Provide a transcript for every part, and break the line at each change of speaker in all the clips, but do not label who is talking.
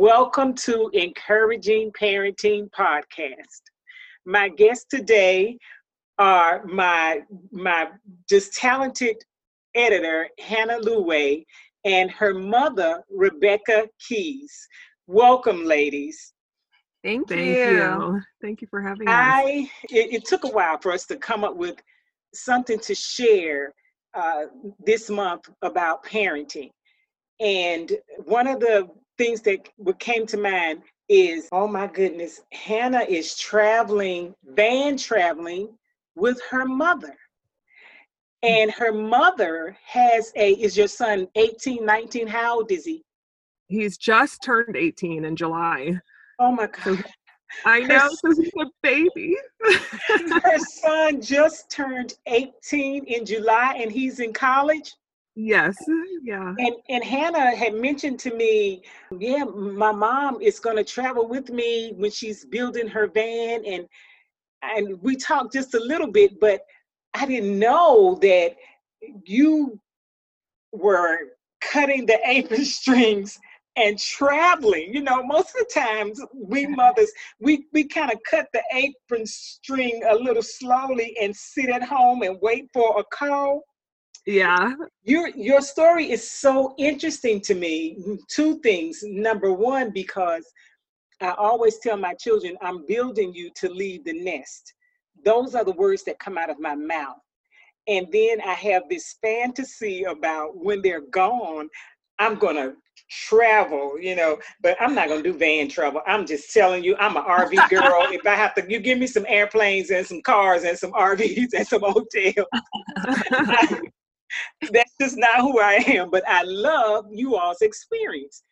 welcome to Encouraging Parenting Podcast. My guests today are my my just talented editor Hannah Lu-Way and her mother Rebecca Keys. Welcome, ladies.
Thank,
Thank
you.
you. Thank you for having us.
I it, it took a while for us to come up with something to share uh, this month about parenting, and one of the things that what came to mind is, oh my goodness, Hannah is traveling, van traveling with her mother. And her mother has a, is your son 18, 19? How old is he?
He's just turned 18 in July.
Oh my God.
I know, so he's a baby.
her son just turned 18 in July and he's in college.
Yes, yeah.
And and Hannah had mentioned to me, yeah, my mom is going to travel with me when she's building her van and and we talked just a little bit, but I didn't know that you were cutting the apron strings and traveling. You know, most of the times we mothers, we, we kind of cut the apron string a little slowly and sit at home and wait for a call.
Yeah.
Your your story is so interesting to me. Two things. Number one, because I always tell my children, I'm building you to leave the nest. Those are the words that come out of my mouth. And then I have this fantasy about when they're gone, I'm gonna travel, you know, but I'm not gonna do van travel. I'm just telling you, I'm an RV girl. if I have to, you give me some airplanes and some cars and some RVs and some hotels. That's just not who I am, but I love you all's experience.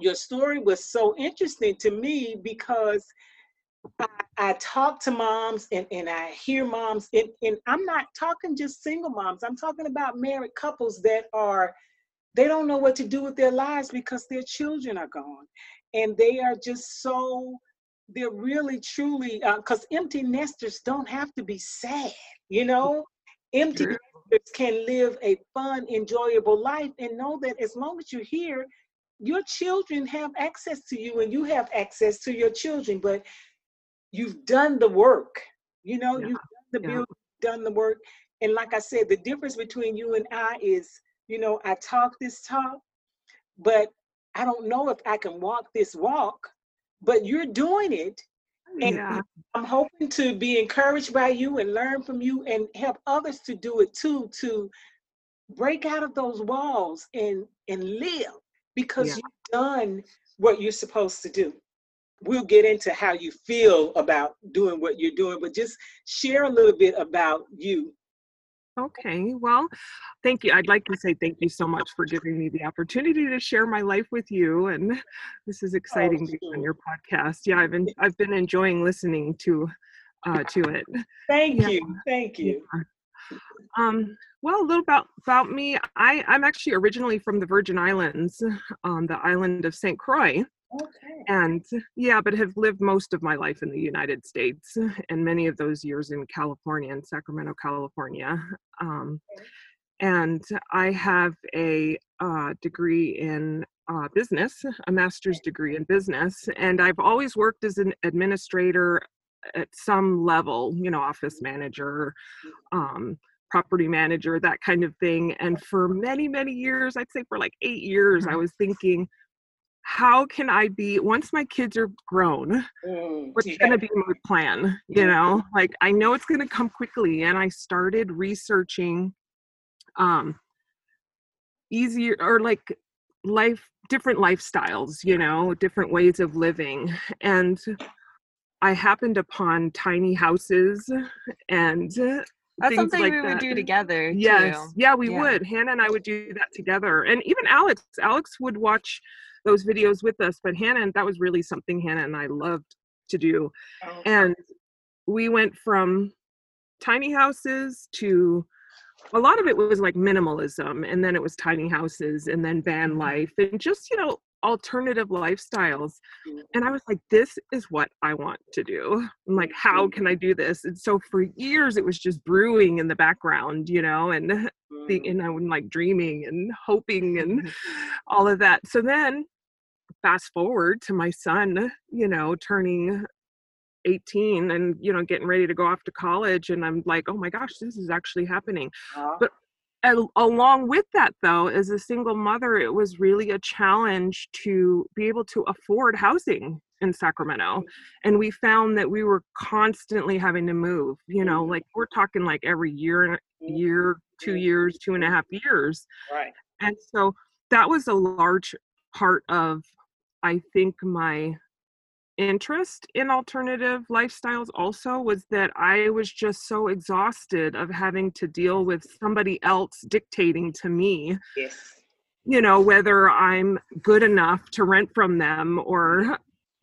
Your story was so interesting to me because I, I talk to moms and, and I hear moms, and, and I'm not talking just single moms, I'm talking about married couples that are, they don't know what to do with their lives because their children are gone. And they are just so, they're really truly, because uh, empty nesters don't have to be sad, you know? Empty
True.
Can live a fun, enjoyable life and know that as long as you're here, your children have access to you and you have access to your children. But you've done the work you know
Yeah,
you've done the
yeah.
build done the work and like i said the difference between you and i is you know i talk this talk but i don't know if i can walk this walk but you're doing it and
Yeah.
i'm hoping to be encouraged by you and learn from you and help others to do it too to break out of those walls and and live because
Yeah.
you've done what you're supposed to do we'll get into how you feel about doing what you're doing, but just share a little bit about you.
Okay. Well, thank you. I'd like to say thank you so much for giving me the opportunity to share my life with you. And this is exciting to be on your podcast. Yeah, I've been I've been enjoying listening to uh to it.
Thank
Yeah.
you. Thank you.
Um, well, a little about about me. I I'm actually originally from the Virgin Islands, on the island of St. Croix,
Okay.
and yeah, but have lived most of my life in the United States, and many of those years in California, in Sacramento, California. Um, and I have a uh, degree in uh, business, a master's degree in business, and I've always worked as an administrator at some level, you know, office manager, um, property manager, that kind of thing. And for many, many years, I'd say for like eight years, I was thinking, how can I be, once my kids are grown,
Mm,
what's
yeah.
going to be my plan? You know, like I know it's going to come quickly. And I started researching um, easier or like life, different lifestyles, you know, different ways of living. And I happened upon tiny houses and
That's
things
something
like
we would
that.
do together.
Yes.
Too.
Yeah, we
Yeah.
would. Hannah and I would do that together. And even Alex, Alex would watch those videos with us, but Hannah, that was really something Hannah and I loved to do.
Oh,
And we went from tiny houses to a lot of it was like minimalism and then it was tiny houses and then van mm-hmm. life and just, you know, alternative lifestyles. And I was like, this is what I want to do. I'm like, how can I do this? And so for years it was just brewing in the background, you know, and the,
mm,
and I was like dreaming and hoping and all of that. So then fast forward to my son, you know, turning 18 and you know getting ready to go off to college and i'm like oh my gosh this is actually happening uh-huh. but along with that though as a single mother it was really a challenge to be able to afford housing in sacramento and we found that we were constantly having to move you know mm-hmm. like we're talking like every year year two mm-hmm. years two and a half years
right
and so that was a large part of i think my interest in alternative lifestyles also was that I was just so exhausted of having to deal with somebody else dictating to me.
Yes.
You know, whether I'm good enough to rent from them or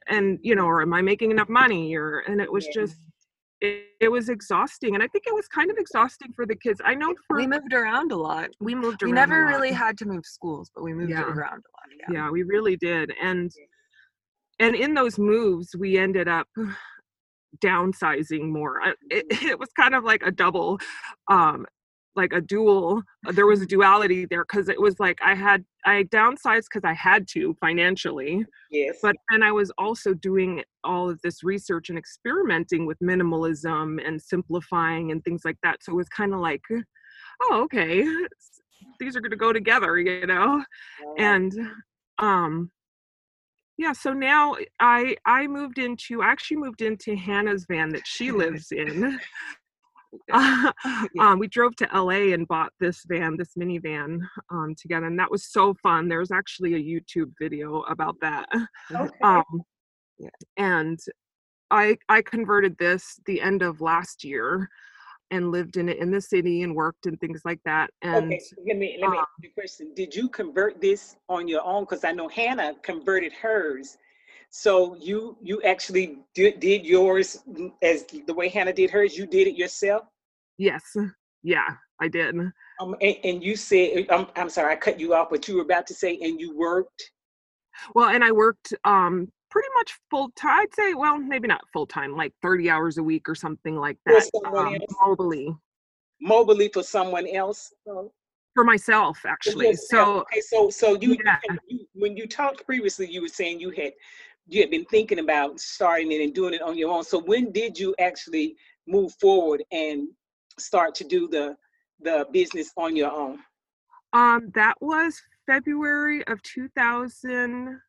and you know, or am I making enough money or and it was just it, it, was exhausting and i think it was kind of exhausting for the kids i know for
we moved around a lot
we moved around
we never really had to move schools but we moved
yeah.
around a lot
yeah. yeah we really did and and in those moves we ended up downsizing more it, it was kind of like a double um like a dual there was a duality there because it was like i had i downsized because i had to financially
yes.
but then i was also doing all of this research and experimenting with minimalism and simplifying and things like that so it was kind of like oh okay these are going to go together you know? And um yeah so now i i moved into I actually moved into hannah's van that she lives in. Uh, um, we drove to la and bought this van this minivan um, together and that was so fun. There was actually a youtube video about that.
Okay. um,
and i i converted this the end of last year and lived in it in the city and worked and things like that. And
okay, let me let me um, ask you a question. Did you convert this on your own? Because I know Hannah converted hers. So you you actually did, did yours as the way Hannah did hers. You did it yourself.
Yes. Yeah, I did.
Um, and, and you said I'm I'm sorry I cut you off, but you were about to say, and you worked.
Well, and I worked um pretty much full time. I'd say, well, maybe not full time, like 30 hours a week or something like that. Um, mobily.
Mobily for someone else.
For myself, actually. So
okay, so so you, yeah. you when you talked previously, you were saying you had you had been thinking about starting it and doing it on your own. So when did you actually move forward and start to do the the business on your own?
Um, that was February of 2000.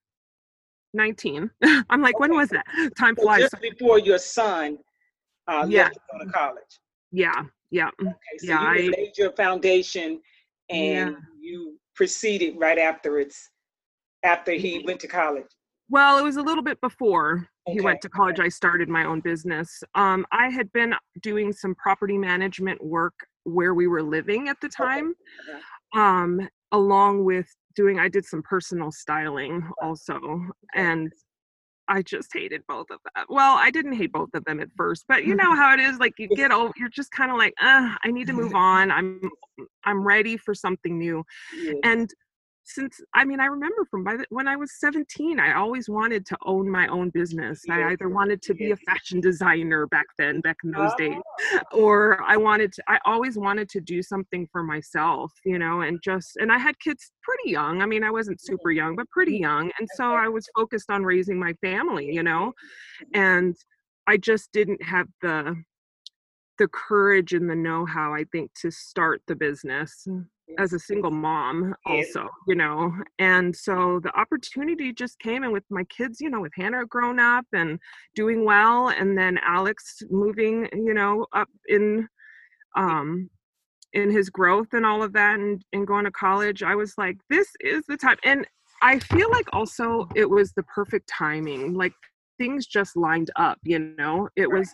19. I'm like, okay. when was that? Time
so
flies.
Just before your son uh, yeah. left to go to college.
Yeah, yeah.
Okay, so
yeah,
you I, laid your foundation and yeah. you proceeded right after it's after he went to college.
Well, it was a little bit before okay. he went to college. I started my own business. Um, I had been doing some property management work where we were living at the time, okay. uh-huh. um, along with doing i did some personal styling also and i just hated both of them. Well i didn't hate both of them at first but you know how it is like you get old you're just kind of like uh, i need to move on. I'm i'm ready for something new. And since I mean I remember from by the, when I was 17 I always wanted to own my own business. I either wanted to be a fashion designer back then back in those days oh. or I wanted to I always wanted to do something for myself, you know, and just and I had kids pretty young. I mean I wasn't super young, but pretty young and so I was focused on raising my family, you know. And I just didn't have the the courage and the know-how I think to start the business as a single mom also you know and so the opportunity just came and with my kids you know with hannah grown up and doing well and then alex moving you know up in um in his growth and all of that and, and going to college i was like this is the time and i feel like also it was the perfect timing like things just lined up you know? It was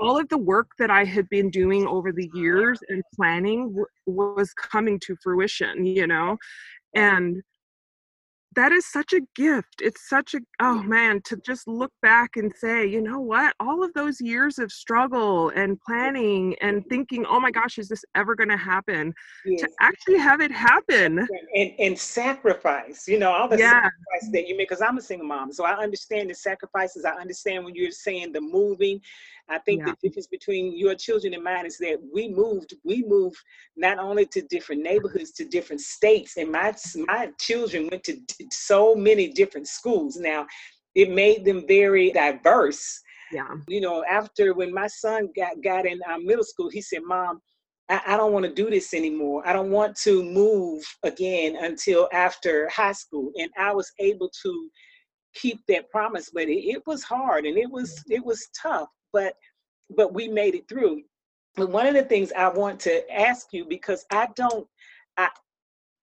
all of the work that i had been doing over the years and planning w- was coming to fruition you know? And that is such a gift. It's such a oh man to just look back and say, you know what? All of those years of struggle and planning and thinking, oh my gosh, is this ever going to happen? Yes. To actually have it happen
and and sacrifice, you know, all the yeah. sacrifice that you make. Because I'm a single mom, so I understand the sacrifices. I understand when you're saying the moving. I think yeah. the difference between your children and mine is that we moved. We moved not only to different neighborhoods, to different states, and my my children went to so many different schools. Now, it made them very diverse.
Yeah.
You know, after when my son got got in uh, middle school, he said, "Mom, I, I don't want to do this anymore. I don't want to move again until after high school." And I was able to keep that promise, but it, it was hard and it was it was tough, but but we made it through. But one of the things I want to ask you because I don't, I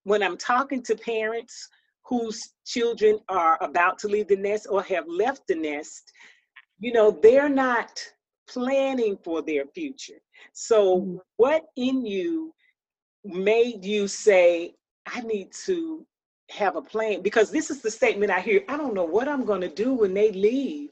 when I'm talking to parents whose children are about to leave the nest or have left the nest, you know, they're not planning for their future. So, mm-hmm. what in you made you say, I need to have a plan? Because this is the statement I hear I don't know what I'm going to do when they leave.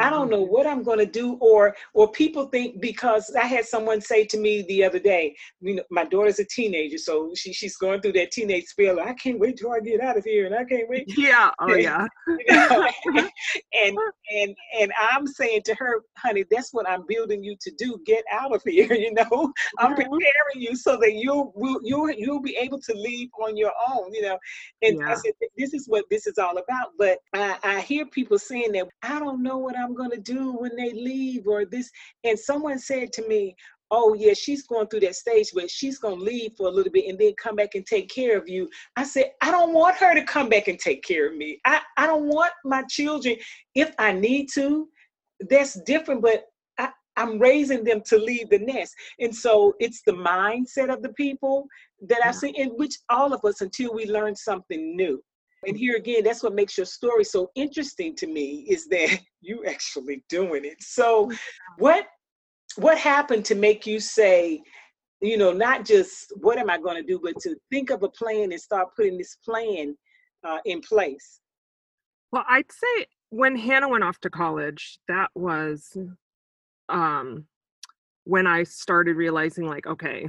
I don't know mm-hmm. what I'm going to do, or or people think because I had someone say to me the other day, you know, my daughter's a teenager, so she she's going through that teenage spell. I can't wait till I get out of here, and I can't wait.
Yeah, oh yeah.
and and and I'm saying to her, honey, that's what I'm building you to do. Get out of here. You know, I'm preparing you so that you'll you'll you'll be able to leave on your own. You know, and yeah. I said this is what this is all about. But I, I hear people saying that I don't know what I'm going to do when they leave or this. And someone said to me, oh yeah she's going through that stage where she's going to leave for a little bit and then come back and take care of you. I said i don't want her to come back and take care of me. I, I don't want my children. If i need to that's different but I, i'm raising them to leave the nest. And so it's the mindset of the people that i see in which all of us until we learn something new and here again, that's what makes your story so interesting to me is that you actually doing it. So what what happened to make you say, you know, not just what am I going to do, but to think of a plan and start putting this plan uh, in place?
Well, I'd say when Hannah went off to college, that was um, when I started realizing, like, okay,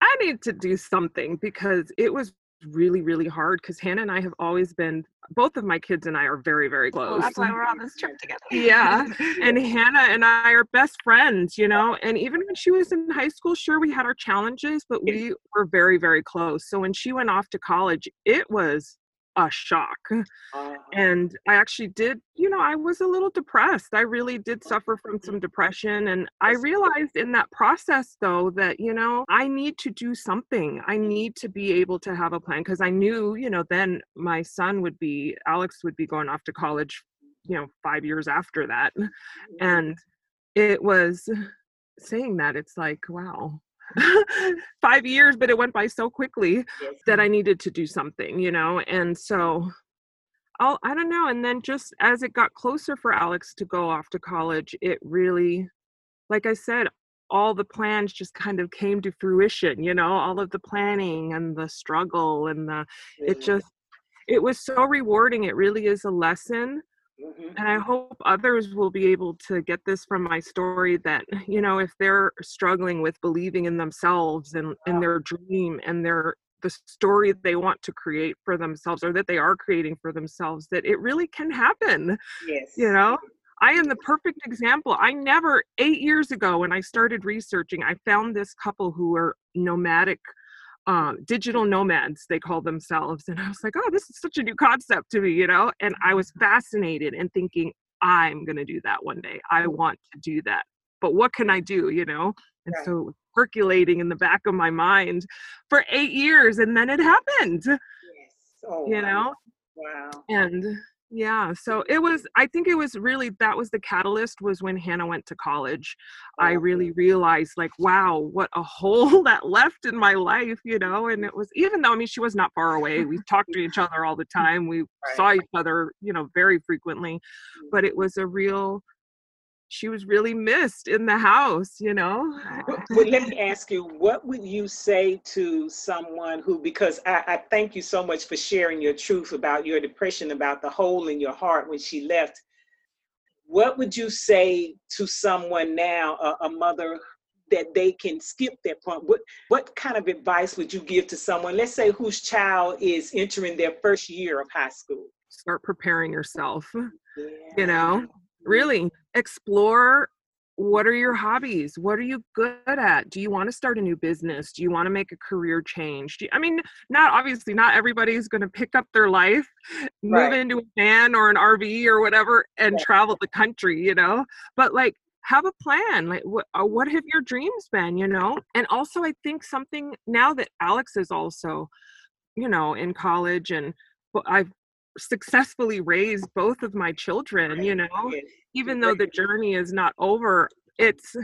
I need to do something because it was really really hard because hannah and i have always been both of my kids and i are very very oh, close well,
that's why we're on this trip together.
Yeah and hannah and i are best friends you know and even when she was in high school sure we had our challenges but we were very very close. So when she went off to college it was a shock. Uh-huh. And I actually did, you know, I was a little depressed. I really did suffer from some depression. And I realized in that process, though, that, you know, I need to do something. I need to be able to have a plan because I knew, you know, then my son would be, Alex would be going off to college, you know, five years after that. And it was saying that, it's like, wow, five years, but it went by so quickly yes. that I needed to do something, you know? And so I'll, I don't know. And then just as it got closer for Alex to go off to college, it really, like I said, all the plans just kind of came to fruition, you know, all of the planning and the struggle and the, it just, it was so rewarding. It really is a lesson Mm-hmm. And I hope others will be able to get this from my story that, you know, if they're struggling with believing in themselves and in their dream and their the story they want to create for themselves or that they are creating for themselves, that it really can happen.
Yes.
You know? I am the perfect example. I never, eight years ago, when I started researching, I found this couple who are nomadic uh, digital nomads they call themselves and i was like oh this is such a new concept to me you know and i was fascinated and thinking i'm going to do that one day i mm. want to do that but what can i do you know and right. so percolating in the back of my mind for eight years and then it happened yes. oh, you know
wow
and yeah so it was i think it was really that was the catalyst was when hannah went to college i oh, really realized like wow what a hole that left in my life you know and it was even though i mean she was not far away we talked to each other all the time we right. saw each other you know very frequently mm. but it was a real she was really missed in the house, you know.
well, let me ask you, what would you say to someone who, because I, I, thank you so much for sharing your truth about your depression, about the hole in your heart when she left. What would you say to someone now, a, a mother, that they can skip that point? What what kind of advice would you give to someone, let's say, whose child is entering their first year of high school?
Start preparing yourself. Yeah. You know, really? Explore what are your hobbies? What are you good at? Do you want to start a new business? Do you want to make a career change? You, i mean not obviously not everybody's going to pick up their life move into a van or an rv or whatever and
Right.
travel the country you know? But like have a plan like what, uh, what have your dreams been you know? And also i think something now that alex is also you know in college and i've successfully raised both of my children you know
Yes.
even though the journey is not over it's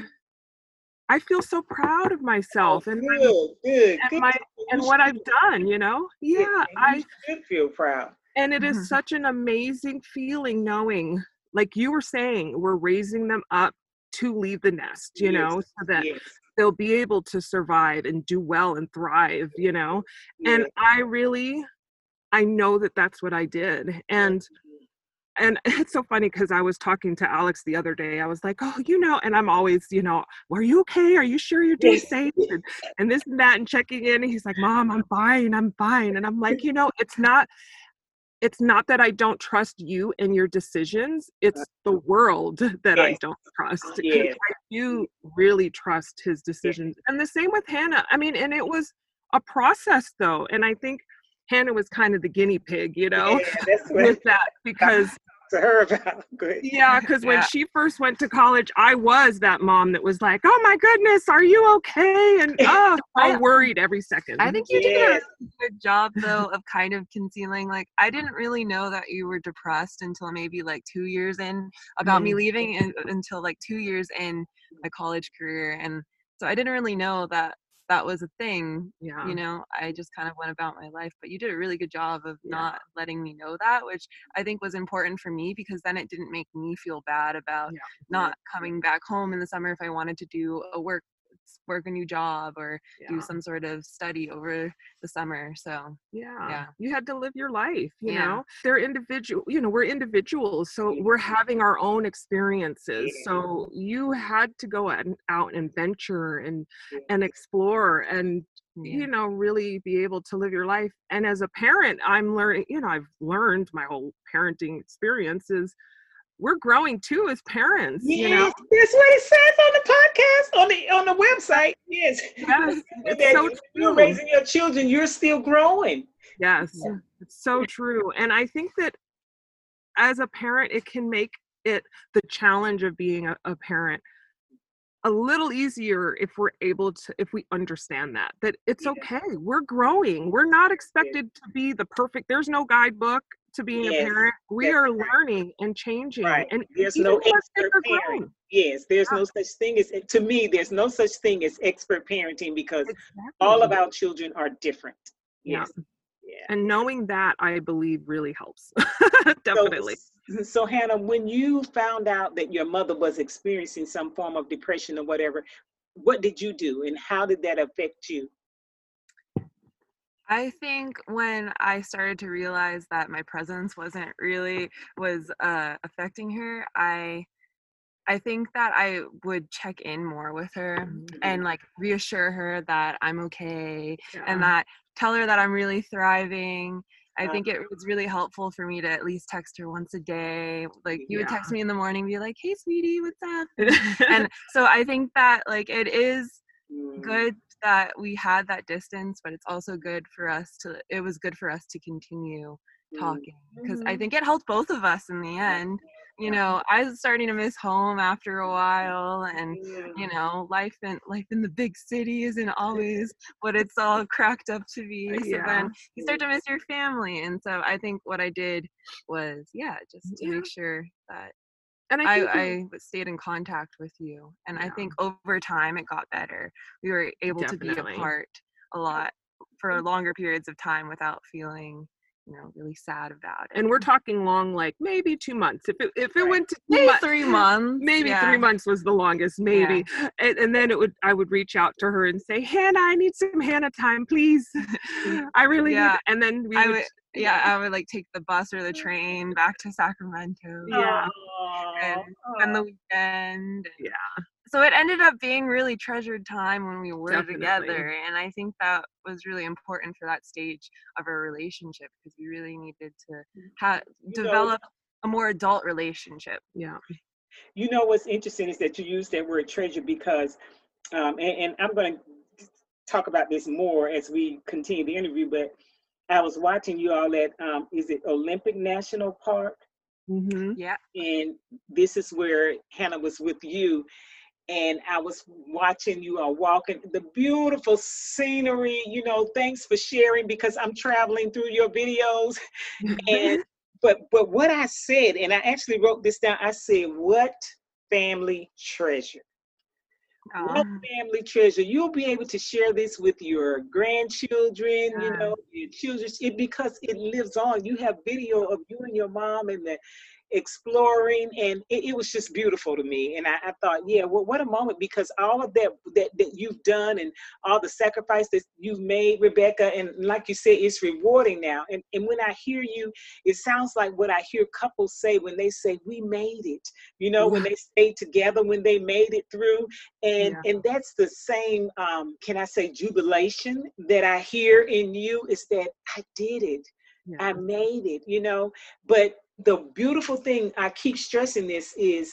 i feel so proud of myself and my-
good, good,
and
good.
my and what i've done you know
yeah,
yeah
you
i
should feel proud.
and it is
Mhm.
such an amazing feeling knowing like you were saying we're raising them up to leave the nest you know so that
Yes,
they'll be able to survive and do well and thrive you know and i really i know that that's what i did and and it's so funny because I was talking to Alex the other day. I was like, "Oh, you know," and I'm always, you know, "Are you okay? Are you sure you're doing safe?" And, and this and that, and checking in. And he's like, "Mom, I'm fine. I'm fine." And I'm like, you know, it's not, it's not that I don't trust you and your decisions. It's the world that I don't trust.
Yes.
I do really trust his decisions, and the same with Hannah. I mean, and it was a process though, and I think Hannah was kind of the guinea pig, you know
Yeah,
with that because
to her about. Good.
yeah because when
Yeah.
she first went to college i was that mom that was like oh my goodness are you okay and oh
I-
worried every second
I think you did a good job though of kind of concealing. Like I didn't really know that you were depressed until maybe like two years in about me mm. leaving and, until like two years in my college career, and so I didn't really know that that was a thing.
yeah
You know, I just kind of went about my life. But you did a really good job of
Yeah.
not letting me know that, which I think was important for me because then it didn't make me feel bad about
Yeah.
not coming back home in the summer if I wanted to do a work work a new job or do some sort of study over the summer. So
yeah
yeah.
you had to live your life you
Yeah.
know they're individual you know we're individuals so we're mm-hmm. having our own experiences
Yeah.
so you had to go out and, out and venture and
Yeah.
and explore and
yeah.
you know really be able to live your life and as a parent i'm learning you know i've learned my whole parenting experience is we're growing too as parents you know
Yes, that's what it says on the podcast on the on the website. Yes,
yes it's so
you're raising your children. You're still growing.
yes
Yeah.
it's so true and i think that as a parent it can make it the challenge of being a, a parent a little easier if we're able to if we understand that that it's okay we're growing we're not expected to be the perfect there's no guidebook to being
Yes,
a parent we are
right.
learning and changing
Right.
and
There's no
when our kids
expert
are
parent.
grown.
Yes, there's
Yeah.
no such thing as to me. There's no such thing as expert parenting because all of our children are different. Yes. Yeah.
and knowing that i believe really helps
So-
definitely
So, Hannah, when you found out that your mother was experiencing some form of depression or whatever, what did you do and how did that affect you?
I think when I started to realize that my presence wasn't really was uh, affecting her, I I think that I would check in more with her
Mhm.
and like reassure her that I'm okay
Yeah.
and that tell her that I'm really thriving. I think it was really helpful for me to at least text her once a day. Like you would text me in the morning, be like, "Hey, sweetie, what's up?" and so I think that like it is good that we had that distance, but it's also good for us to. It was good for us to continue
mm,
talking because I
Mhm.
think it helped both of us in the end. You know, I was starting to miss home after a while, and
mm,
you know, life in life in the big city isn't always what it's all cracked up to be. So
Yeah.
then you start to miss your family, and so I think what I did was, yeah, just to
Yeah.
make sure that
and I,
I, I stayed in contact with you, and I think over time it got better. We were able to be apart a lot for longer periods of time without feeling, you know, really sad about
and we're talking long like maybe two months if it if it
Right.
went to
maybe
months
three months.
maybe
yeah.
three months was the longest maybe and, and then it would i would reach out to her and say hannah i need some hannah time please i really
Yeah.
need and then we
I
would,
would, yeah, I would like take the bus or the train back to Sacramento.
Yeah.
And spend the weekend.
yeah
So it ended up being really treasured time when we were
Definitely.
together, and I think that was really important for that stage of our relationship because we really needed to ha-
You know-
develop a more adult relationship.
yeah
You know what's interesting is that you use that word treasure because, um, and, and I'm going to talk about this more as we continue the interview, but I was watching you all at, um, is it Olympic National Park?
Mm-hmm.
Yeah.
And this is where Hannah was with you. And I was watching you all walking the beautiful scenery. You know, thanks for sharing because I'm traveling through your videos. and but but what I said, and I actually wrote this down, I said, what family treasure? What
Um,
family treasure? You'll be able to share this with your grandchildren, you know, your children, it, because it lives on. You have video of you and your mom and the exploring, and it, it was just beautiful to me. And I, I thought, yeah, well, what a moment because all of that, that that you've done and all the sacrifice that you've made, Rebecca, and like you said, it's rewarding now. And and when I hear you, it sounds like what I hear couples say when they say, "We made it." You know, when they stayed together, when they made it through, and
Yeah.
and that's the same um can i say jubilation that i hear in you is that i did it i made it you know but the beautiful thing i keep stressing this is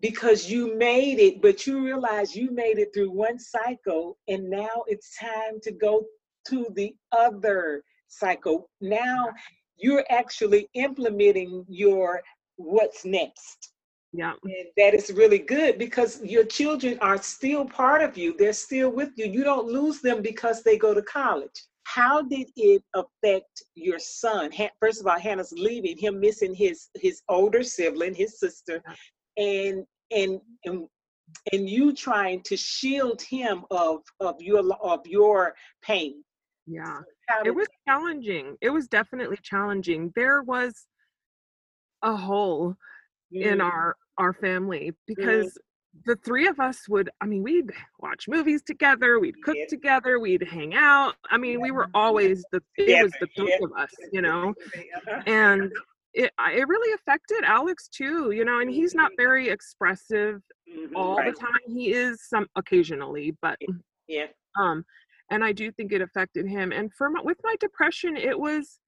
because you made it but you realize you made it through one cycle and now it's time to go to the other cycle now you're actually implementing your what's next
Yeah.
and that is really good because your children are still part of you. They're still with you. You don't lose them because they go to college. How did it affect your son? First of all, Hannah's leaving, him missing his his older sibling, his sister, and and and and you trying to shield him of of your of your pain.
Yeah. It was challenging. It was definitely challenging. There was a hole in
Mm,
our our family because the three of us would i mean we'd watch movies together we'd cook
Yeah.
together we'd hang out. I mean we were always the it was the three
yeah.
of us you know?
Uh-huh.
and it it really affected alex too you know and he's not very expressive
Mhm,
all
right.
the time. He is some occasionally but
Yeah.
um and i do think it affected him. And for my, with my depression it was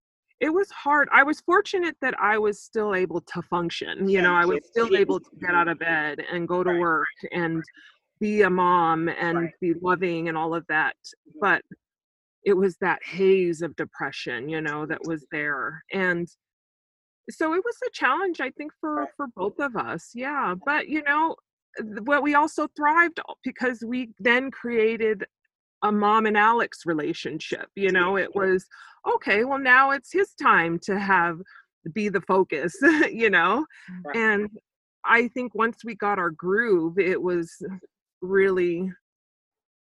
it was hard. I was fortunate that i was still able to function you know i was still able to get out of bed and go to work and be a mom and be loving and all of that
Mhm.
but it was that haze of depression you know that was there and so it was a challenge i think for for both of us yeah but you know what we also thrived because we then created a mom and alex relationship you know it was okay well now it's his time to have be the focus you know
Right.
and i think once we got our groove it was really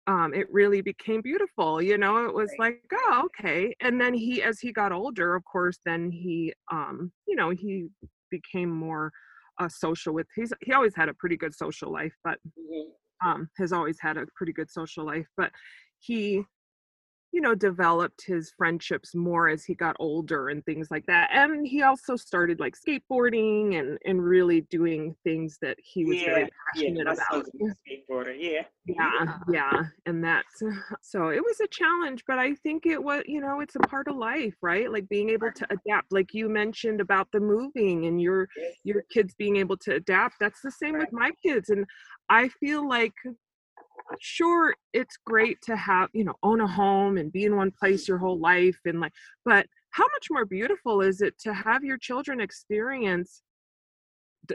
um it really became beautiful you know it was
Right.
like oh okay and then he as he got older of course then he um you know he became more uh social with he's he always had a pretty good social life but
Mhm.
Um has always had a pretty good social life but he you know developed his friendships more as he got older and things like that and he also started like skateboarding and and really doing things that he was very passionate
my
about
skateboarder. Yeah.
yeah yeah and that's so it was a challenge but i think it was you know it's a part of life right like being able to adapt like you mentioned about the moving and your
Yes.
your kids being able to adapt that's the same with my kids and i feel like sure it's great to have you know own a home and be in one place your whole life and like but how much more beautiful is it to have your children experience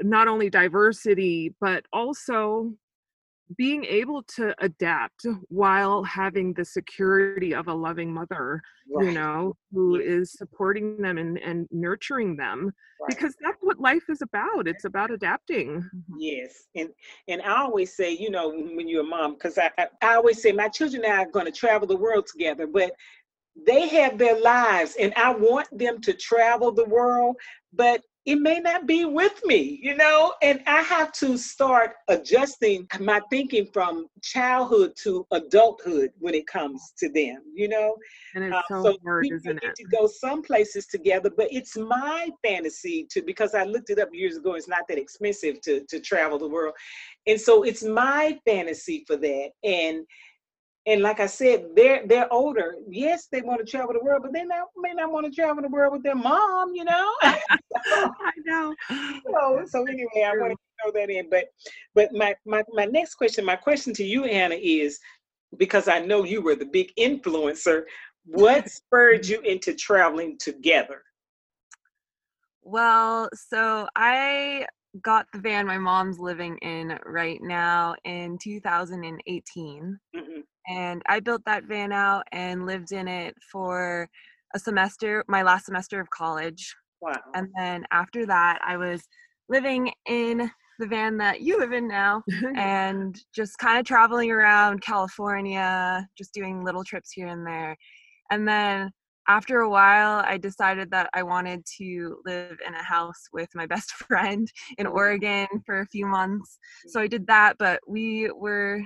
not only diversity but also being able to adapt while having the security of a loving mother you know who is supporting them and, and nurturing them
Right.
because that's what life is about it's about adapting. Mm-hmm.
Yes, and and I always say, you know, when when you're a mom, because I, I I always say my children and I are going to travel the world together, but they have their lives, and I want them to travel the world, but it may not be with me, you know, and I have to start adjusting my thinking from childhood to adulthood when it comes to them, you know.
and it's
Uh,
so,
so
hard
we
isn't
get
it
to go some places together, but it's my fantasy to because I looked it up years ago. It's not that expensive to to travel the world, and so it's my fantasy for that. And and like I said, they're they're older. Yes, they want to travel the world, but they not, may not want to travel the world with their mom. You know.
i know
so, so anyway, I want to throw that in. But but my, my my next question, my question to you, Hannah, is because I know you were the big influencer. What spurred you into traveling together?
Well, so I got the van my mom's living in right now in 2018. Mm-hmm. And I built that van out and lived in it for a semester, my last semester of college.
Wow.
And then after that, I was living in the van that you live in now and just kind of traveling around California, just doing little trips here and there. And then after a while, I decided that I wanted to live in a house with my best friend in mm-hmm. Oregon for a few months. So I did that, but we were.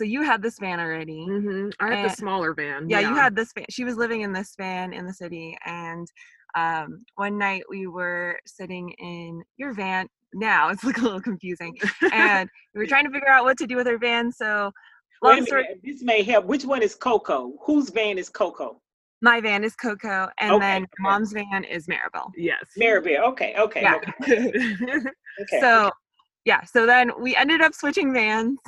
So you had this van already.
Mm-hmm. I had and, the smaller van.
Yeah, yeah, you had this van. She was living in this van in the city, and um, one night we were sitting in your van. Now it's like a little confusing, and we were trying to figure out what to do with our van. So,
long story. This may help. Which one is Coco? Whose van is Coco?
My van is Coco, and okay. then mom's van is Maribel.
Yes.
Maribel. Okay. Okay.
Yeah.
Okay.
okay. So, yeah. So then we ended up switching vans.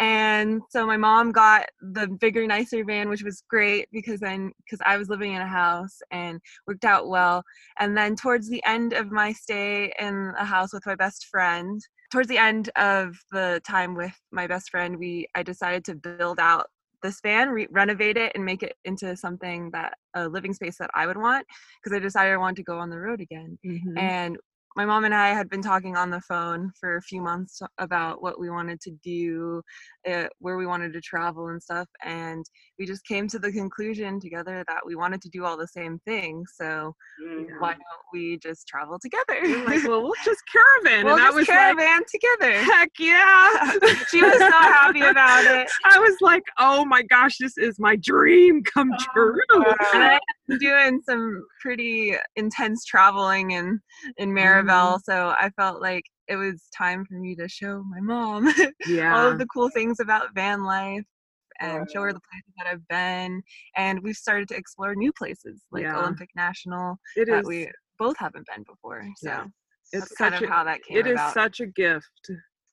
And so my mom got the bigger, nicer van, which was great because then, because I was living in a house and worked out well. And then towards the end of my stay in a house with my best friend, towards the end of the time with my best friend, we I decided to build out this van, re- renovate it, and make it into something that a living space that I would want because I decided I wanted to go on the road again. Mm-hmm. And my mom and I had been talking on the phone for a few months about what we wanted to do, uh, where we wanted to travel and stuff. And we just came to the conclusion together that we wanted to do all the same thing. So yeah. why don't we just travel together?
like, well, we'll just caravan.
We'll
and
just I was caravan
like,
together.
Heck yeah.
she was so happy about it.
I was like, oh my gosh, this is my dream come oh, true.
Oh, doing some pretty intense traveling in in Maribel, mm-hmm. so I felt like it was time for me to show my mom yeah. all of the cool things about van life and show her the places that I've been. And we've started to explore new places like yeah. Olympic National it that is. we both haven't been before. So yeah. it's kind of a, how that came
It
about.
is such a gift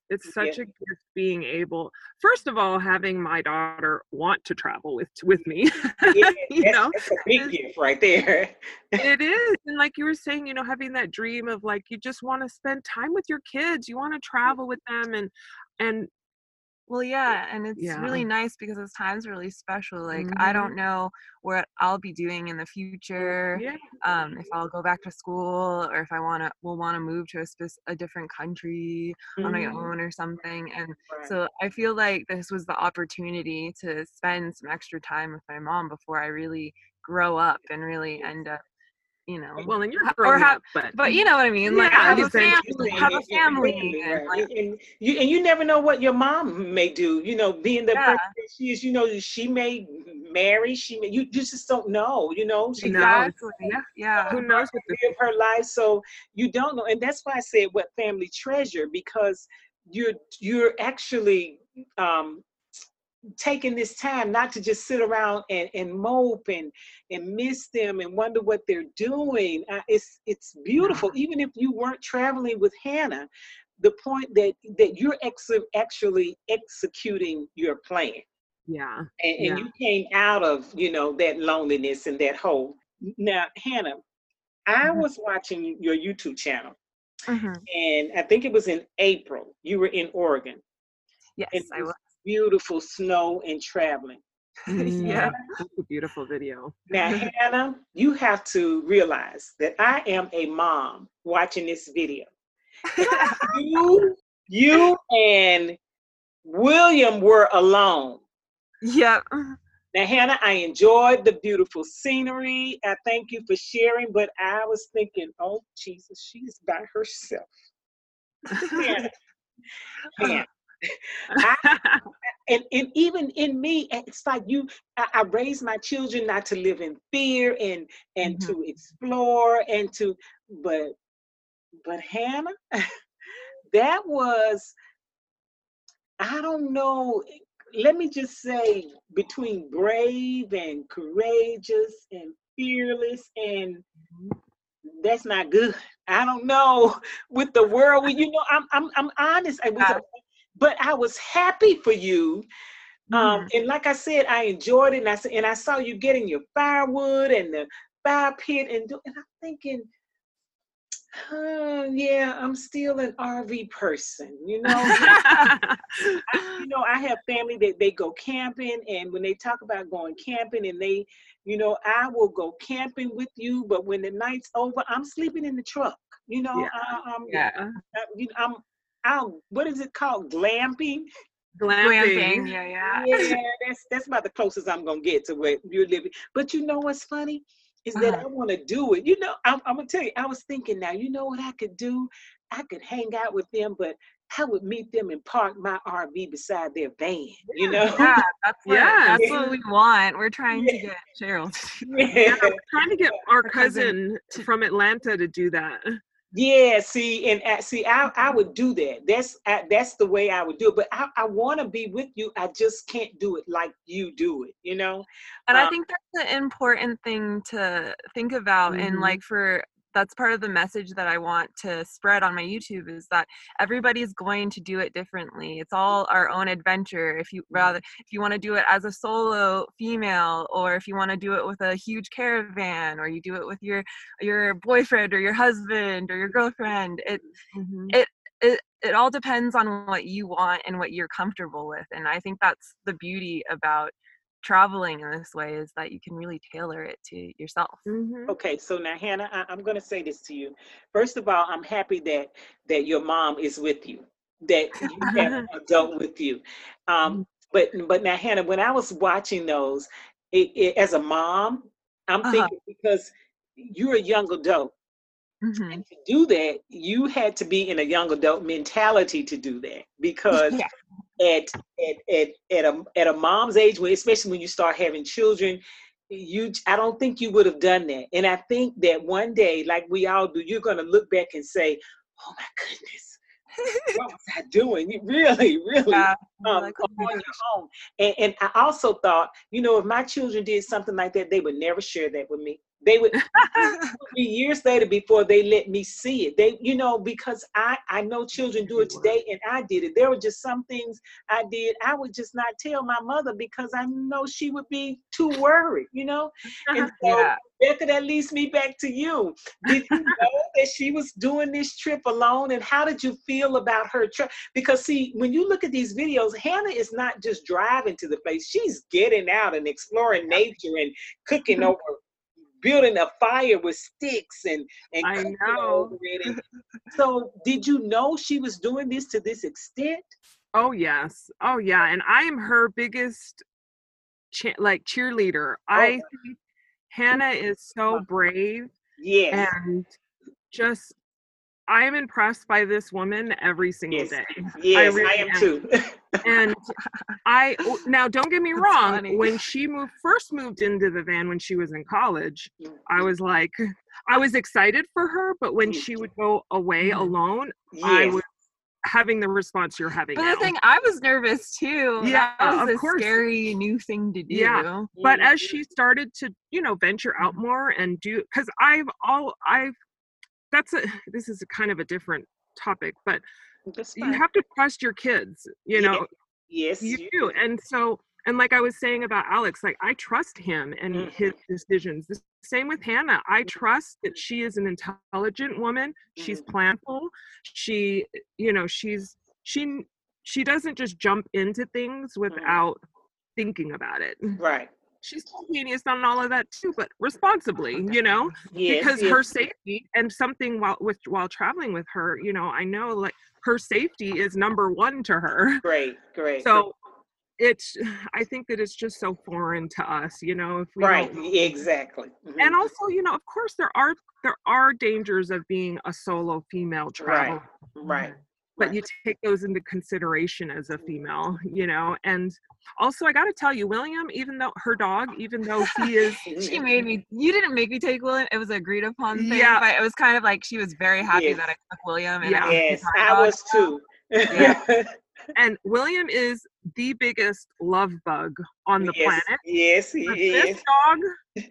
it's such yeah. a gift being able first of all having my daughter want to travel with with me
yeah, you know it's a big gift right there
it is and like you were saying you know having that dream of like you just want to spend time with your kids you want to travel with them and and
well, yeah, and it's yeah. really nice because this time's really special. Like mm-hmm. I don't know what I'll be doing in the future. Yeah. Um, if I'll go back to school or if I want to will want to move to a a different country mm-hmm. on my mm-hmm. own or something. And right. so I feel like this was the opportunity to spend some extra time with my mom before I really grow up and really end up you know.
Well, and you're or
have,
up, but
but you know what I mean. Like yeah, have a family, have a family, and, like,
and, you and you never know what your mom may do. You know, being the yeah. person she is, you know, she may marry. She may you, you just don't know. You know,
she exactly. Yeah, yeah.
Who knows what of her life? So you don't know, and that's why I said what family treasure because you're you're actually um taking this time not to just sit around and, and mope and, and miss them and wonder what they're doing. Uh, it's it's beautiful. Even if you weren't traveling with Hannah, the point that that you're ex- actually executing your plan.
Yeah.
And,
and
yeah. you came out of you know that loneliness and that hole. Now, Hannah, I mm-hmm. was watching your YouTube channel, mm-hmm. and I think it was in April. You were in Oregon.
Yes, I was
beautiful snow and traveling.
Mm-hmm.
yeah, beautiful video.
Now, Hannah, you have to realize that I am a mom watching this video. you, you and William were alone.
Yep.
Now, Hannah, I enjoyed the beautiful scenery. I thank you for sharing, but I was thinking, oh, Jesus, she's by herself. Hannah, Hannah, I, and, and even in me, it's like you, I, I raised my children not to live in fear and and mm-hmm. to explore and to, but but Hannah, that was, I don't know, let me just say between brave and courageous and fearless and that's not good. I don't know with the world. You know, I'm I'm I'm honest. I was. But I was happy for you. Um,
Mhm.
and like I said, I enjoyed it, and I said, and I saw you getting your firewood and the fire pit, and do, and I'm thinking, uh, yeah, I'm still an RV person. You know, I, you know, I have family that they go camping, and when they talk about going camping, and they, you know, I will go camping with you, but when the night's over, I'm sleeping in the truck. You know,
Yeah.
I, I'm,
yeah.
I, you know, I'm, I'm, what is it called? Glamping.
Glamping. Yeah, yeah.
Yeah, that's that's about the closest I'm gonna get to where you're living. But you know what's funny is that
Uh-huh.
I want to do it. You know, I'm, I'm gonna tell you. I was thinking now. You know what I could do? I could hang out with them, but I would meet them and park my RV beside their van. You know?
Yeah, that's what,
Yes.
that's what we want. We're trying to get Cheryl to do that.
Yeah.
I'm trying to get our
cousin
cousin from Atlanta to do that.
Yeah, see, and uh, see, I, I would do that. That's uh, that's the way I would do it. But I, I want to be with you. I just can't do it like you do it. You know?
And I
Um,
think that's an important thing to think about. And
Mhm.
like for that's part of the message that I want to spread on my YouTube is that everybody's going to do it differently. It's all our own adventure. If you rather if you want to do it as a solo female or if you want to do it with a huge caravan or you do it with your your boyfriend or your husband or your girlfriend, it
Mhm.
it it all depends on what you want and what you're comfortable with and i think that's the beauty about traveling in this way is that you can really tailor it to yourself
Mhm.
Okay, so now Hannah, I, I'm going to say this to you. First of all, I'm happy that that your mom is with you, that you have an adult with you. Um, but but now Hannah, when I was watching those, it, it, as a mom, I'm
Uh-huh.
thinking because you're a young adult,
Mhm.
and to do that, you had to be in a young adult mentality to do that because
Yeah.
At at at at a at a mom's age, when especially when you start having children, you I don't think you would have done that. And I think that one day, like we all do, you're gonna look back and say, "Oh my goodness, what was I doing?" You really, really.
you're
Um,
like, "Oh
on your own. And, and I also thought, you know, if my children did something like that, they would never share that with me. They would it be years later before they let me see it. They, you know, because I I know children do it today, and I did it. There were just some things I did I would just not tell my mother because I know she would be too worried, you know. And so
yeah
Becca, that leads me back to you. Did you know that she was doing this trip alone? And how did you feel about her trip? Because see, when you look at these videos, Hannah is not just driving to the place; she's getting out and exploring nature and cooking mm-hmm. over, building a fire with sticks and and
I know.
And so, did you know she was doing this to this extent?
Oh yes. Oh yeah. And I am her biggest cha- like cheerleader. I oh. think Hannah is so brave
Yes.
and just I am impressed by this woman every single
Yes.
day.
yes, I,
really
am
am.
too.
And I oh, now don't get me
That's
wrong,
funny.
when she moved first moved into the van when she was in college, I
Mm,
was like I was excited for her, but when she would go away
Mhm.
alone, I was having the response you're having
but
now.
the thing i was nervous too
Yeah,
that was
of
a
course.
scary new thing to do
Yeah. but as
Mhm.
she started to you know venture out
Mhm.
more and do because i've all i've that's a this is a kind of a different topic but you have to trust your kids you know
yes,
you do and so and like i was saying about alex like i trust him and
Mhm.
his decisions the same with hannah i trust that she is an intelligent woman she's
Mhm.
planful she you know she's she she doesn't just jump into things without thinking about it
Right.
She's spontaneous on all of that too, but responsibly, you know,
Yes.
because
yes.
her safety and something while with while traveling with her, you know, I know like her safety is number one to her.
Great, great.
So it's I think that it's just so foreign to us, you know, if we
right, exactly. Mhm.
and also, you know, of course there are there are dangers of being a solo female traveler.
right.
But you take those into consideration as a female, you know, and also I gotta tell you, William, even though her dog, even though he is
she made me you didn't make me take william it was agreed upon thing
Yeah.
but it was kind of like she was very happy
Yes.
that i took william and
Yeah.
I
Yes, I was too.
Yeah.
and William is the biggest love bug on the
yes,
planet.
Yes, he
But
is.
this dog,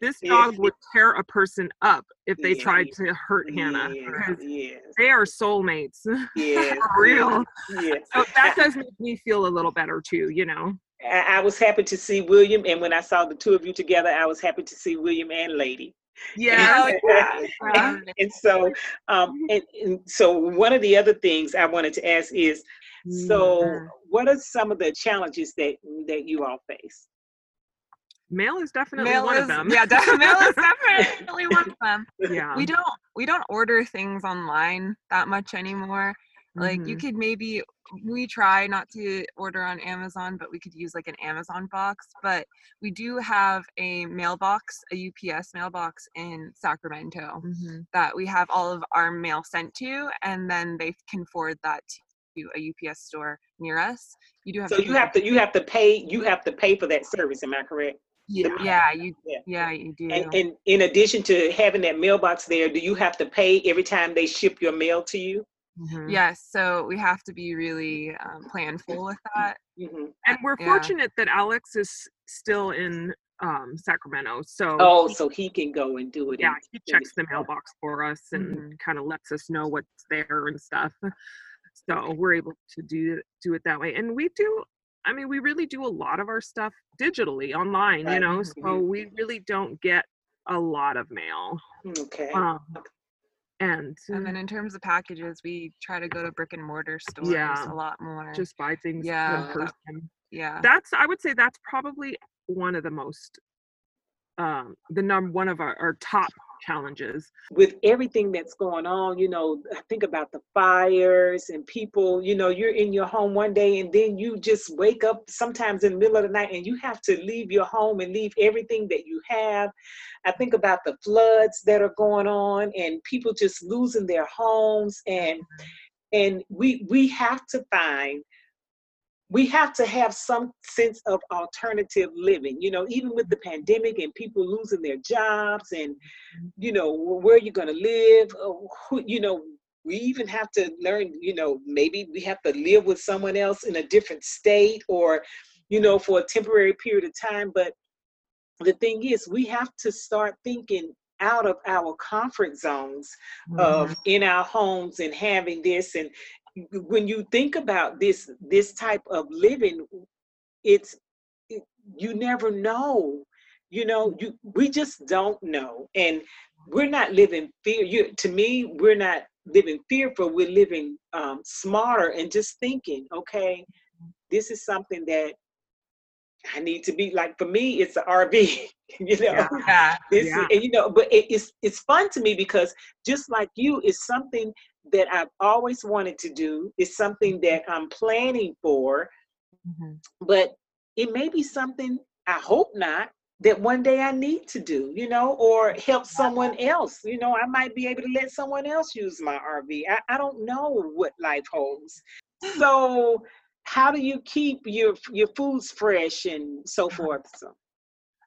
this
Yes.
dog would tear a person up if they
Yeah,
tried to hurt Hannah.
Yes, yes,
They are soulmates.
yes,
For real.
Yes.
So that does make me feel a little better too, you know.
I, I was happy to see William, and when I saw the two of you together, I was happy to see William and Lady.
Yeah.
yeah.
and, and so, um, and, and so one of the other things I wanted to ask is, so
Mm-hmm.
what are some of the challenges that that you all face?
Mail is definitely
Mail
one
is,
of them.
yeah, de- mail is definitely one of them.
yeah.
We don't we don't order things online that much anymore. Like you
Mhm.
could maybe we try not to order on Amazon, but we could use like an Amazon box. But we do have a mailbox, a UPS mailbox in Sacramento
Mhm.
that we have all of our mail sent to, and then they can forward that to a UPS store near us. You do have
So
to
you
pay
have to you have to pay you have to pay for that service. Am I correct?
Yeah.
yeah, you
Yeah.
yeah, you do.
And, and in addition to having that mailbox there, do you have to pay every time they ship your mail to you?
Mhm.
Yes, so we have to be really um, planful with that.
hmm
And we're
Yeah.
fortunate that Alex is still in um, Sacramento. So
Oh,
he-
so he can go and do it.
yeah, he checks
the-
the mailbox for us and
Mhm.
kind of lets us know what's there and stuff. So we're able to do do it that way. And we do I mean, we really do a lot of our stuff digitally online, you know, so
Mhm.
we really don't get a lot of mail.
Okay.
Um, and
And then in terms of packages, we try to go to brick and mortar stores
Yeah.
a lot more.
just buy things
Yeah.
in person.
yeah.
That's I would say that's probably one of the most um the number one of our, our top challenges.
with everything that's going on, you know, I think about the fires and people, you know, you're in your home one day and then you just wake up sometimes in the middle of the night and you have to leave your home and leave everything that you have. I think about the floods that are going on and people just losing their homes and and we we have to find we have to have some sense of alternative living you know even with the pandemic and people losing their jobs and you know wh- where you're going to live uh, who, you know we even have to learn you know maybe we have to live with someone else in a different state or you know for a temporary period of time but the thing is we have to start thinking out of our comfort zones of in our homes and having this and when you think about this this type of living it's it, you never know you know you we just don't know and we're not living fear you to me we're not living fearful we're living um, smarter and just thinking okay this is something that i need to be like for me it's an rv you know
Yeah.
this
Yeah.
and you know but it, it's it's fun to me because just like you it's something that i've always wanted to do it's something that i'm planning for
Mhm.
but it may be something i hope not that one day i need to do you know or help someone else. You know i might be able to let someone else use my rv i, I don't know what life holds. So how do you keep your your foods fresh and so forth? So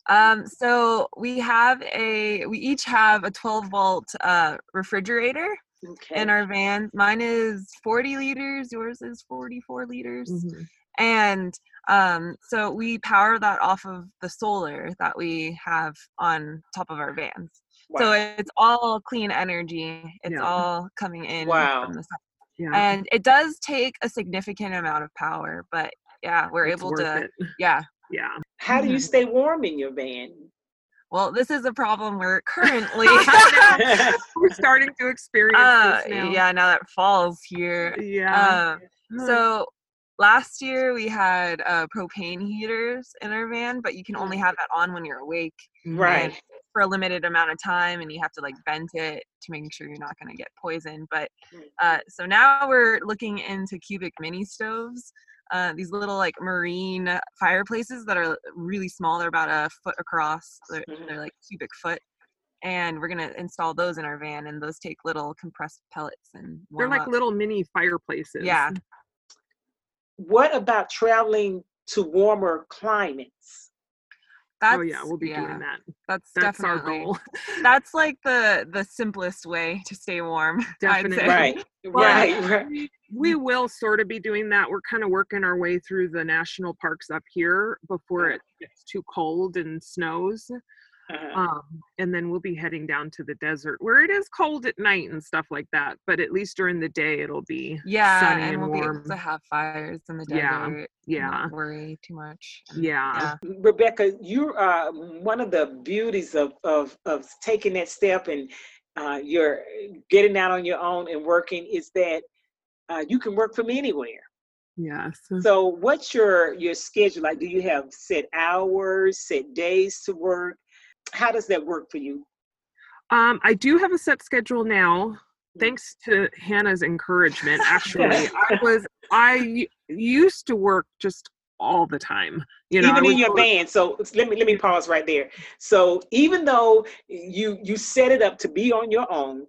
Um, so we have a we each have a 12 volt uh refrigerator
okay
in our van. Mine is 40 liters, yours is 44 liters.
Mhm.
And um so we power that off of the solar that we have on top of our vans. So it's all clean energy. It's
Yeah.
all coming in
Wow.
from the sun.
Yeah.
And it does take a significant amount of power, but yeah, we're
it's
able to
it.
yeah.
Yeah.
How do you
Mhm.
stay warm in your van?
Well, this is a problem we're currently
We're starting to experience
uh,
this now.
yeah, now that fall's here.
Yeah.
Um, so last year we had uh, propane heaters in our van, but you can only have that on when you're awake
right.
for a limited amount of time, and you have to like vent it to make sure you're not going to get poisoned. But uh, so now we're looking into cubic mini stoves. Uh, these little like marine fireplaces that are really small. They're about a foot across. They're,
Mhm.
they're like cubic foot. And we're gonna install those in our van, and those take little compressed pellets and
They're like
up.
little mini fireplaces.
Yeah.
What about traveling to warmer climates?
That's,
oh yeah, we'll be
yeah,
doing that.
That's,
That's our goal.
that's like the the simplest way to stay warm. I'd
Definitely.
say.
Right,
Well,
right, right.
we will sort of be doing that. We're kind of working our way through the national parks up here before
Yeah.
it gets too cold and snows.
Uh-huh.
Um, and then we'll be heading down to the desert where it is cold at night and stuff like that. But at least during the day, it'll be
Yeah,
sunny
and
and
we'll be
warm.
able to have fires in the desert.
Yeah, yeah,
Not worry too much. and-
yeah,
Rebecca, you are one of the beauties of of of taking that step and uh, you're getting out on your own and working is that uh, you can work from anywhere.
yes.
So, what's your your schedule like? Do you have set hours, set days to work? How does that work for you?
Um, I do have a set schedule now,
Mm.
thanks to Hannah's encouragement. Actually, I was I used to work just all the time. You know,
even in your
go-
band. So let me let me pause right there. So even though you you set it up to be on your own,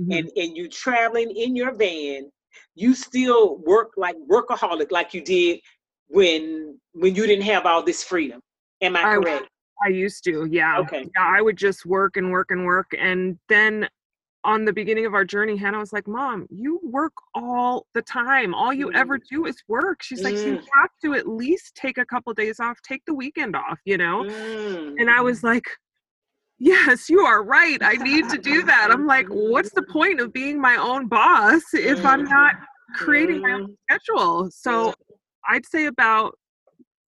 Mhm.
and and you traveling in your van, you still work like workaholic like you did when when you didn't have all this freedom. Am I- correct?
I used to, yeah.
Okay.
Yeah, I would just work and work and work. And then on the beginning of our journey, Hannah was like, Mom, you work all the time. All you ever do is work. She's like, You
Mm.
have to at least take a couple days off, take the weekend off, you know?
Mm.
And I was like, Yes, you are right. I need to do that. I'm like, What's the point of being my own boss if I'm not creating my own
Mm.
schedule? So I'd say about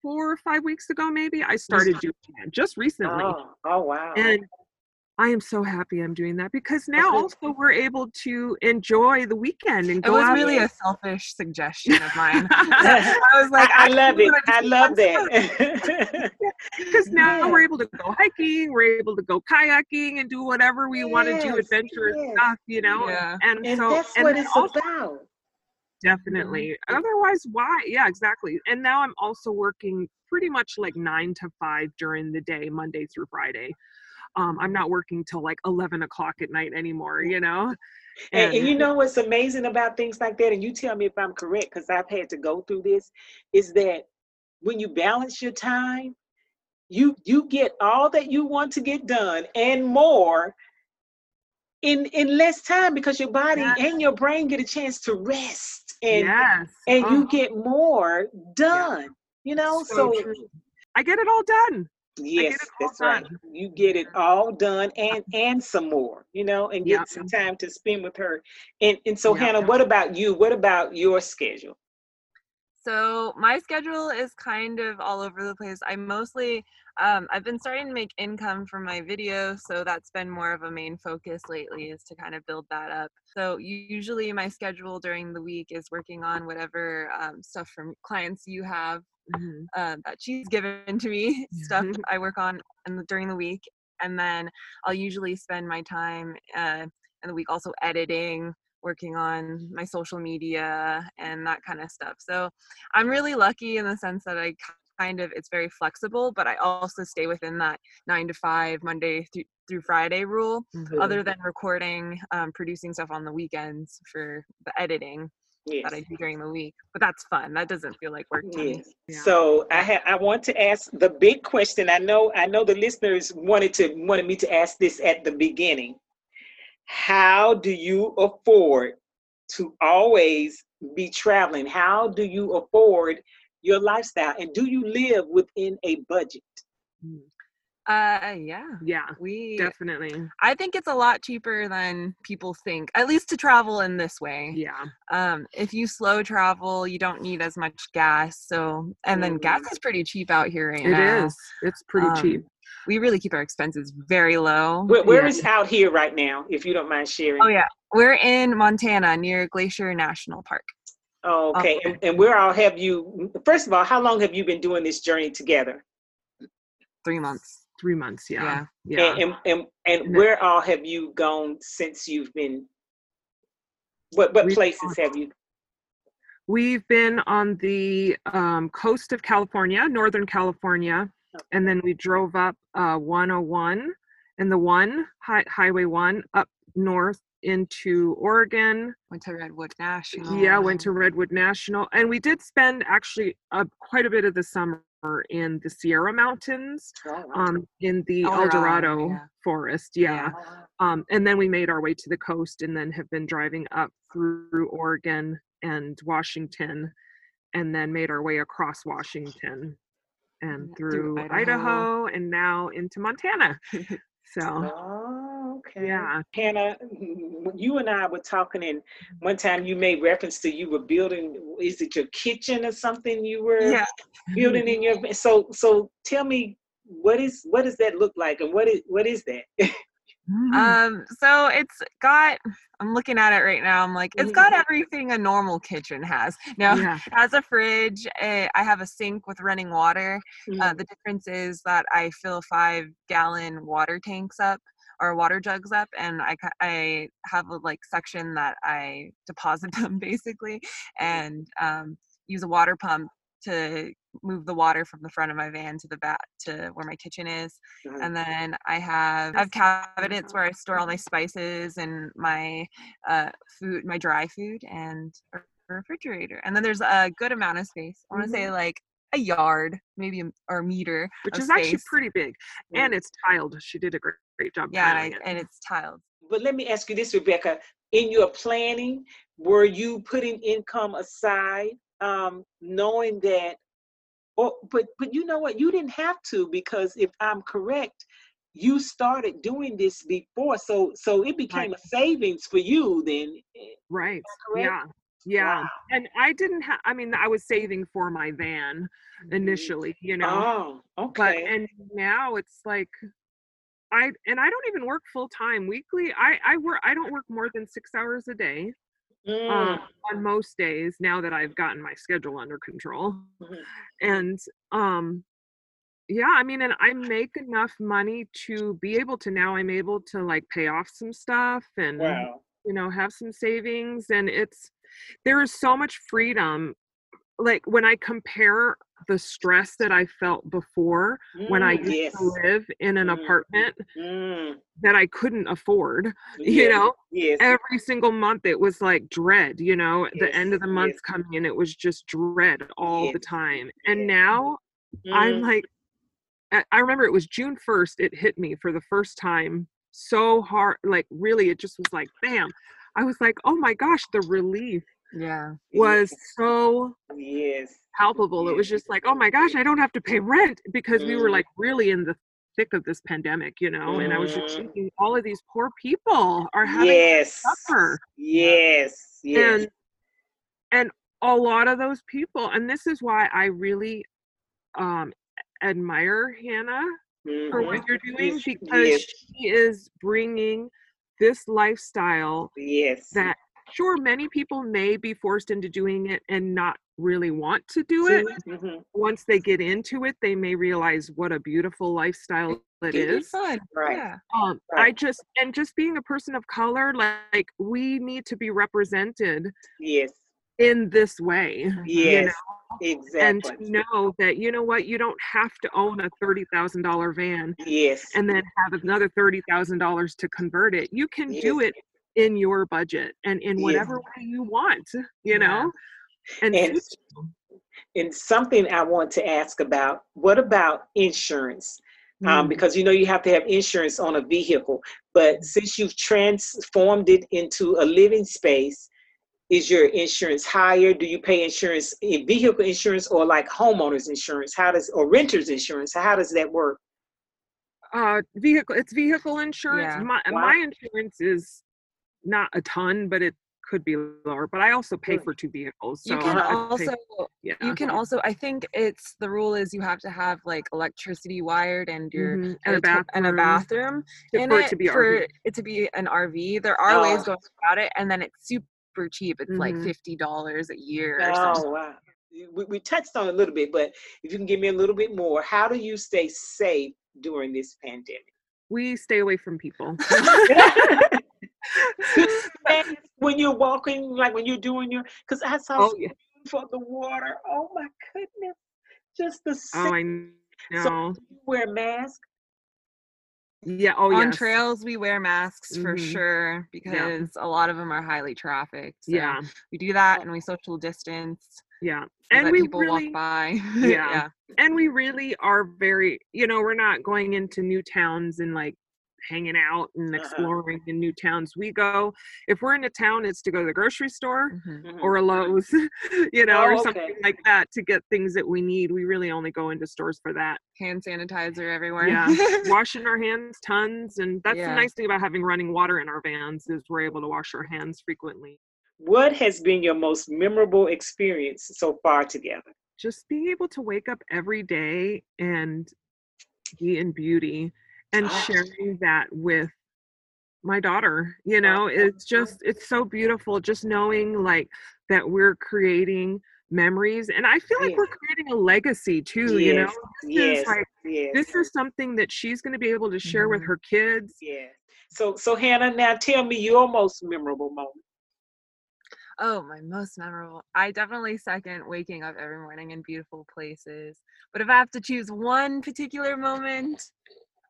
four or five weeks ago, maybe, I started doing that just recently.
Oh, oh wow.
And I am so happy I'm doing that because now also we're able to enjoy the weekend and go.
It was
out.
really a selfish suggestion of mine. I was like,
I, I love it. I love that.
because now
Yeah.
we're able to go hiking, we're able to go kayaking and do whatever we want to do,
Yes,
adventurous
yes.
stuff, you know.
Yeah.
And,
and
so
that's
and
what it's
also-
about.
Definitely. Otherwise, why? Yeah, exactly. And now I'm also working pretty much like nine to five during the day, Monday through Friday. Um, I'm not working till like 11 o'clock at night anymore, you know?
And, and you know what's amazing about things like that, and you tell me if I'm correct, because I've had to go through this, is that when you balance your time, you you get all that you want to get done and more in in less time because your body
Yes.
and your brain get a chance to rest and
yes.
and
Oh,
you uh-huh. get more done. You know, so,
true. I get it all done.
yes,
all
that's right. You get it all done and and some more. You know, and get
Yeah.
some time to spend with her. And and so
Yeah.
Hannah, what about you? What about your schedule?
So my schedule is kind of all over the place. I mostly um, I've been starting to make income from my videos, so that's been more of a main focus lately is to kind of build that up. So usually my schedule during the week is working on whatever um, stuff from clients you have
Mhm.
uh, that she's given to me stuff I work on the, during the week, and then I'll usually spend my time uh, in the week also editing, working on my social media, and that kind of stuff. So I'm really lucky in the sense that I kind of it's very flexible, but I also stay within that nine to five Monday through, through Friday rule.
Mhm.
Other than recording, um, producing stuff on the weekends for the editing
Yes.
that I do during the week, but that's fun. That doesn't feel like work to me.
Yeah.
So I ha- I want to ask the big question. I know I know the listeners wanted to wanted me to ask this at the beginning. How do you afford to always be traveling? How do you afford your lifestyle? And do you live within a budget?
Uh, yeah,
Yeah,
we.
definitely.
I think it's a lot cheaper than people think, at least to travel in this way.
Yeah.
Um, if you slow travel, you don't need as much gas. So, and then gas
Mhm.
is pretty cheap out here right
It
now.
is. It's pretty
Um,
cheap.
We really keep our expenses very low.
Where, where
Yeah.
is out here right now, if you don't mind sharing?
Oh yeah, we're in Montana near Glacier National Park.
Okay.
Okay.
And, and where all have you? First of all, how long have you been doing this journey together?
Three months.
Three months. Yeah.
Yeah.
Yeah.
And, and, and, and
And
where all have you gone since you've been? What what
We've
places have you?
We've been on the um, coast of California, Northern California, and then we drove up uh, 101 and the one hi- Highway One up north into Oregon.
Went to Redwood National.
Yeah, went to Redwood National, and we did spend actually uh, quite a bit of the summer in the Sierra Mountains,
Oh, wow.
um, in the
El
El
Dorado, yeah.
forest. Yeah.
Oh,
Um, and then we made our way to the coast and then have been driving up through Oregon and Washington and then made our way across Washington and through
through
Idaho.
Idaho.
and now into Montana. So,
Oh, okay.
yeah.
Hannah, when you and I were talking, and one time you made reference to you were building. Is it your kitchen or something you were
Yeah.
building in your? So, so tell me what is what does that look like, and what is what is that?
Um, so it's got I'm looking at it right now. I'm like, it's got
Mhm.
everything a normal kitchen has. Now
Yeah.
it has a fridge, eh, I have a sink with running water. Uh, the difference is that I fill five gallon water tanks up or water jugs up, and I I have a like section that I deposit them basically, and um, use a water pump to move the water from the front of my van to the back to where my kitchen is
Mhm.
and then I have I have cabinets where I store all my spices and my uh, food, my dry food, and a refrigerator. And then there's a good amount of space. I want to say like a yard, maybe or a meter,
Which is actually pretty big. And it's tiled. She did a great, great job.
yeah, and, I,
it.
and it's tiled.
But let me ask you this, Rebecca. In your planning, were you putting income aside, um, knowing that, or but but you know what? You didn't have to because if I'm correct, you started doing this before, so so it became a savings for you then. eh,
Right. Yeah. Yeah.
Wow.
And I didn't have, I mean, I was saving for my van initially, you know.
Oh,
but
okay.
and now it's like i and i don't even work full time weekly i i work i don't work more than six hours a day
Mm,
um, on most days now that i've gotten my schedule under control
mhm.
and um yeah i mean and i make enough money to be able to now i'm able to like pay off some stuff and
Wow.
you know have some savings and it's there is so much freedom like when i compare the stress that i felt before when I
Mm,
used
yes.
to live in an
Mm.
apartment
Mm,
that I couldn't afford, you know,
Yes.
every single month it was like dread, you know, the end of the month
yes.
coming in, it was just dread all the
Yes,
time.
yes.
And now I'm
Mm,
like, I remember it was June 1st, it hit me for the first time so hard. Like, really, it just was like, bam. I was like, oh my gosh, the relief
Yeah.
was so
Yes.
palpable. It was just like, oh my gosh, I don't have to pay rent because we were
Mm.
like really in the thick of this pandemic, you know. And I was just
Mm.
thinking, all of these poor people are having to
Yes.
suffer,
Yes. Yes.
and and a lot of those people, and this is why I really um admire Hannah for
Mhm.
what you're doing
Yes,
because
yes.
she is bringing this lifestyle
Yes.
that sure many people may be forced into doing it and not really want to do it
Mhm.
once they get into it, they may realize what a beautiful lifestyle it
It'd be
is.
fun.
Right.
Yeah.
Um, I just and just being a person of color, like we need to be represented
Yes.
in this way,
Yes.
and
Exactly.
to know that you know what, you don't have to own a thirty thousand dollar van
Yes.
and then have another thirty thousand dollars to convert it. You can do it in your budget and in whatever way you want, you
Yeah.
know. And,
And and something I want to ask about. What about insurance? Um,
Mm.
because you know you have to have insurance on a vehicle. But since you've transformed it into a living space, is your insurance higher? Do you pay insurance in vehicle insurance or like homeowners insurance? How does or renters insurance? How does that work?
uh vehicle it's vehicle insurance
Yeah.
my
Wow.
my insurance is not a ton but it could be lower but i also pay for two vehicles so
You can
I pay-
also
yeah
you can also I think it's the rule is you have to have like electricity wired and your
Mhm, and a
to- and a
bathroom
bathroom in
for
it
it to be
for
RV.
it to be an RV. There are ways
Oh.
going about it, and then it's super cheap. It's like
Mhm.
fifty dollars a year or.
Oh wow. We, we touched on it a little bit, but if you can give me a little bit more, how do you stay safe during this pandemic?
we stay away from people
when you're walking, like when you're doing your, because I saw
oh yeah
for the water. Oh my goodness, just the
oh i know
wear a mask.
Yeah. Oh,
on
yes.
trails we wear masks for
Mhm.
sure because a lot of them are highly trafficked. So
Yeah.
we do that and we social distance
Yeah.
so
And
that
we
people
really,
walk by.
Yeah.
yeah.
and we really are very, you know, we're not going into new towns and like hanging out and
Uh-huh.
exploring in new towns. We go, if we're in a town, it's to go to the grocery store
Mhm.
Mhm.
or a Lowe's, you know,
Oh,
or
okay.
something like that to get things that we need. We really only go into stores for that.
Hand sanitizer everywhere.
Yeah. Washing our hands tons. And that's
Yeah.
the nice thing about having running water in our vans is we're able to wash our hands frequently.
What has been your most memorable experience so far together?
Just being able to wake up every day and be in beauty and
Ah.
sharing that with my daughter you know it's just it's so beautiful just knowing like that we're creating memories and i feel like
Yeah.
we're creating a legacy too you know this
yes,
is like
yes.
this is something that she's going to be able to share with
Mhm.
her kids
Yeah. So, so Hannah, now tell me your most memorable moment.
Oh, my most memorable. I definitely second waking up every morning in beautiful places. But if I have to choose one particular moment,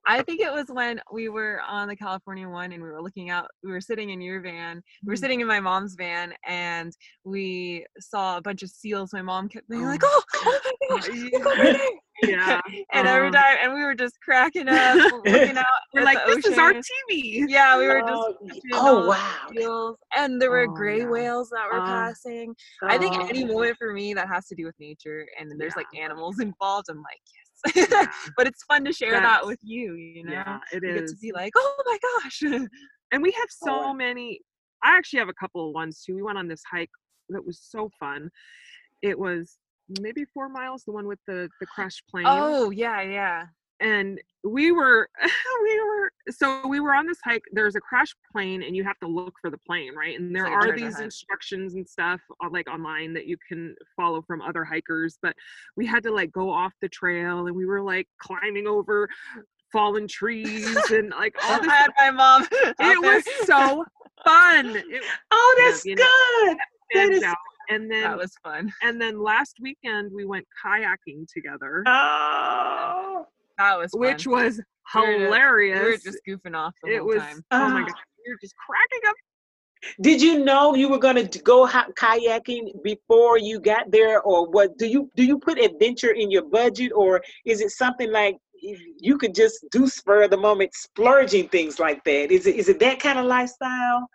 I think it was when we were on the California one and we were looking out, we were sitting in your van, we were
Mhm.
sitting in my mom's van, and we saw a bunch of seals. My mom kept being like,
Oh.
oh, oh my gosh,
Yeah.
look over there.
Yeah,
and every
uh-huh.
time, and we were just cracking up, looking out.
we're like this is our tv
Yeah, we were just
Oh, oh, wow.
seals, and there were
Oh,
gray
yeah.
whales that were
Uh,
passing. I think any
Oh.
moment for me that has to do with nature and there's like animals involved, I'm like, yes.
Yeah.
but it's fun to share that with you, you know?
yeah it
you get to be like, oh my gosh.
and we have
Oh,
so
wow.
many i actually have a couple of ones too we went on this hike that was so fun it was maybe four miles the one with the the crashed plane
oh, yeah, yeah.
And we were we were so we were on this hike there's a crash plane and you have to look for the plane right and there are these instructions and stuff uh, like online that you can follow from other hikers but we had to like go off the trail and we were like climbing over fallen trees and like all this
I had my mom.
it
there.
was so fun it
Oh, that's
you know,
good. That is-
out. and then
that was fun.
and then last weekend we went kayaking together
Oh,
That was fun.
which was
We were just-
hilarious
we were just goofing off the
it
whole
was
time.
oh my
Ah.
god we were just cracking up
did you know you were going to go ha- kayaking before you got there, or what? Do you do you put adventure in your budget, or is it something like you could just do spur of the moment, splurging things like that? Is it is it that kind of lifestyle?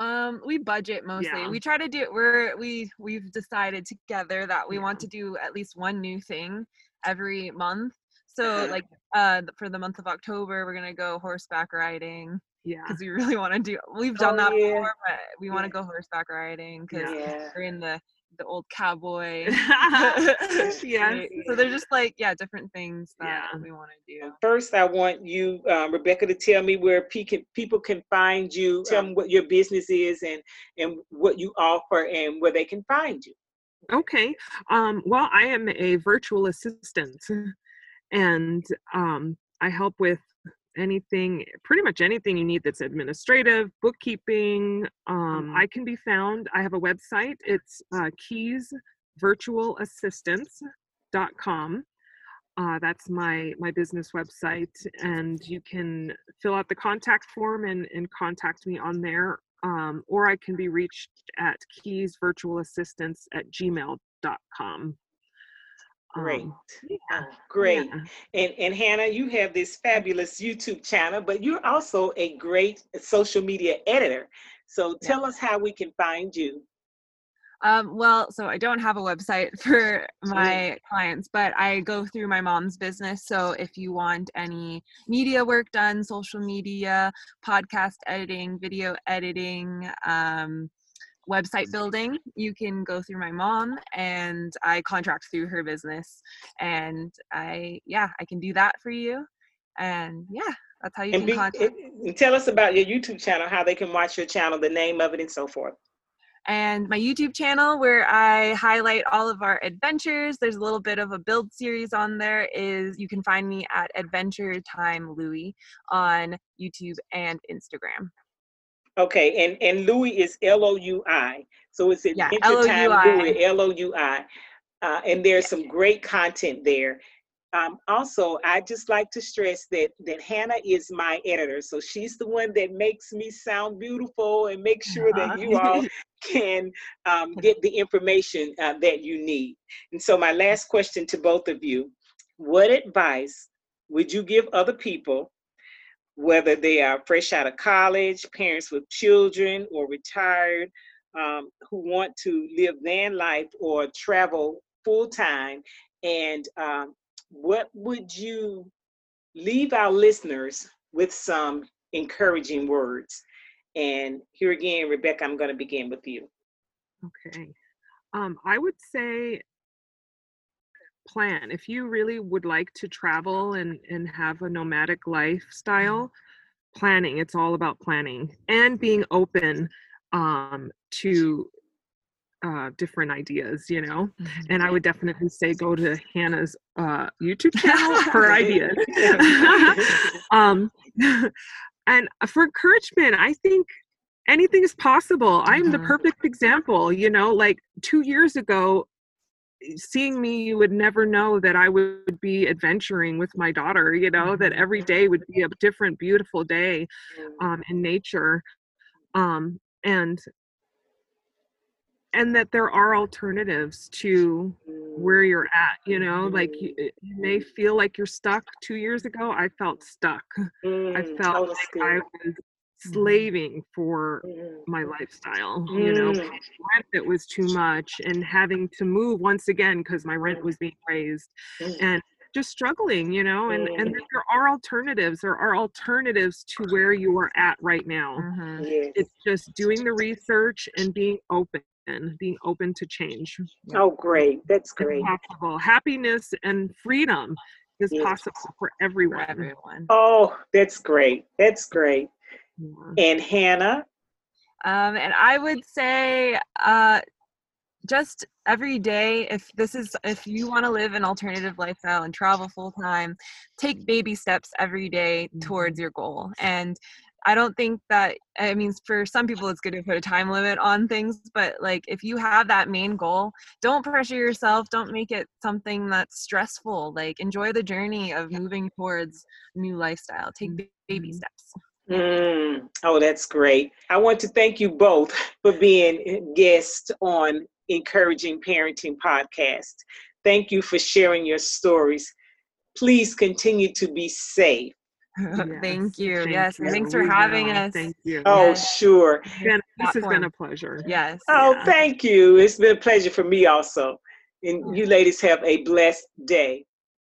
Um, we budget mostly.
Yeah.
We try to do we're we we've decided together that we want to do at least one new thing every month. So like uh for the month of October we're gonna go horseback riding
yeah
because we really want to do we've done
Oh,
that
yeah.
before, but we want to
Yeah.
go horseback riding because
Yeah.
we're in the the old cowboy. right? So they're just like yeah, different things that
Yeah.
we want to do.
First, I want you, um, Rebecca, to tell me where pe- can, people can find you. Tell them what your business is and and what you offer and where they can find you.
okay um well i am a virtual assistant and um i help with anything pretty much anything you need that's administrative bookkeeping um
Mhm.
i can be found i have a website it's uh, keys virtual assistance.com uh, that's my my business website and you can fill out the contact form and, and contact me on there um, or i can be reached at keys virtual assistants at gmail.com
Great. Oh, great.
yeah.
And and Hannah, you have this fabulous YouTube channel, but you're also a great social media editor. So tell us how we can find you.
Um, well, so I don't have a website for my clients, but I go through my mom's business. So if you want any media work done, social media, podcast editing, video editing, um, website mm-hmm. building, you can go through my mom and I contract through her business. And I, yeah, I can do that for you. And yeah, that's how you
And,
can
be,
contact
and tell us about your YouTube channel, how they can watch your channel, the name of it, and so forth.
and my YouTube channel where I highlight all of our adventures. There's a little bit of a build series on there. Is you can find me at Adventure Time Loui on YouTube and Instagram.
Okay, and and Loui is L O U I. So it's
Yeah,
Adventure Time
Loui,
L O U I. Uh, and there's some great content there. um, also, I just like to stress that that Hannah is my editor, so she's the one that makes me sound beautiful and make sure that you all can um, get the information uh, that you need. And so, my last question to both of you: What advice would you give other people, whether they are fresh out of college, parents with children, or retired, um, who want to live van life or travel full time? And um, what would you leave our listeners with some encouraging words? And here again, Rebecca, I'm going to begin with you.
Okay. Um, I would say plan. If you really would like to travel and, and have a nomadic lifestyle, planning. It's all about planning and being open um, to uh, different ideas, you know. Mm-hmm. And I would definitely say go to Hannah's uh, YouTube channel for ideas. um, and for encouragement, I think anything is possible. I'm the mm-hmm. perfect example, you know, like two years ago, seeing me, you would never know that I would be adventuring with my daughter, you know, that every mm-hmm. would be a different, beautiful day um, in nature. Um, and and that there are alternatives to where mm. you're at you know like you, you, may mm. feel like you're stuck two years ago i felt stuck mm, i felt like i was. Mm. slaving for mm. my lifestyle you know mm. rent that was too much and having to move once again because my rent mm. was being raised and just struggling you know and and there are alternatives there are alternatives to where you are at right now mm-hmm. yes. it's just doing the research and being open and being open to change.
Oh, great. That's great.
possible. Happiness and freedom is yes. possible for everyone. For everyone.
Oh, that's great. That's great. Yeah. And Hannah?
Um, and I would say uh, just every day if this is if you want to live an alternative lifestyle and travel full time take baby steps every day towards mm-hmm. your goal and I don't think that I mean for some people it's good to put a time limit on things, but like if you have that main goal, don't pressure yourself, don't make it something that's stressful. Like enjoy the journey of moving towards new lifestyle. Take baby mm-hmm. steps.
Mm. Oh, that's great. I want to thank you both for being guests on Encouraging Parenting Podcast. Thank you for sharing your stories. Please continue to be safe
thank you. Thank yes. You. Thanks for having us.
Thank you.
Oh, yes. sure.
this has been a pleasure.
Yes.
Oh, yeah. thank you. It's been a pleasure for me also. And you ladies have a blessed day.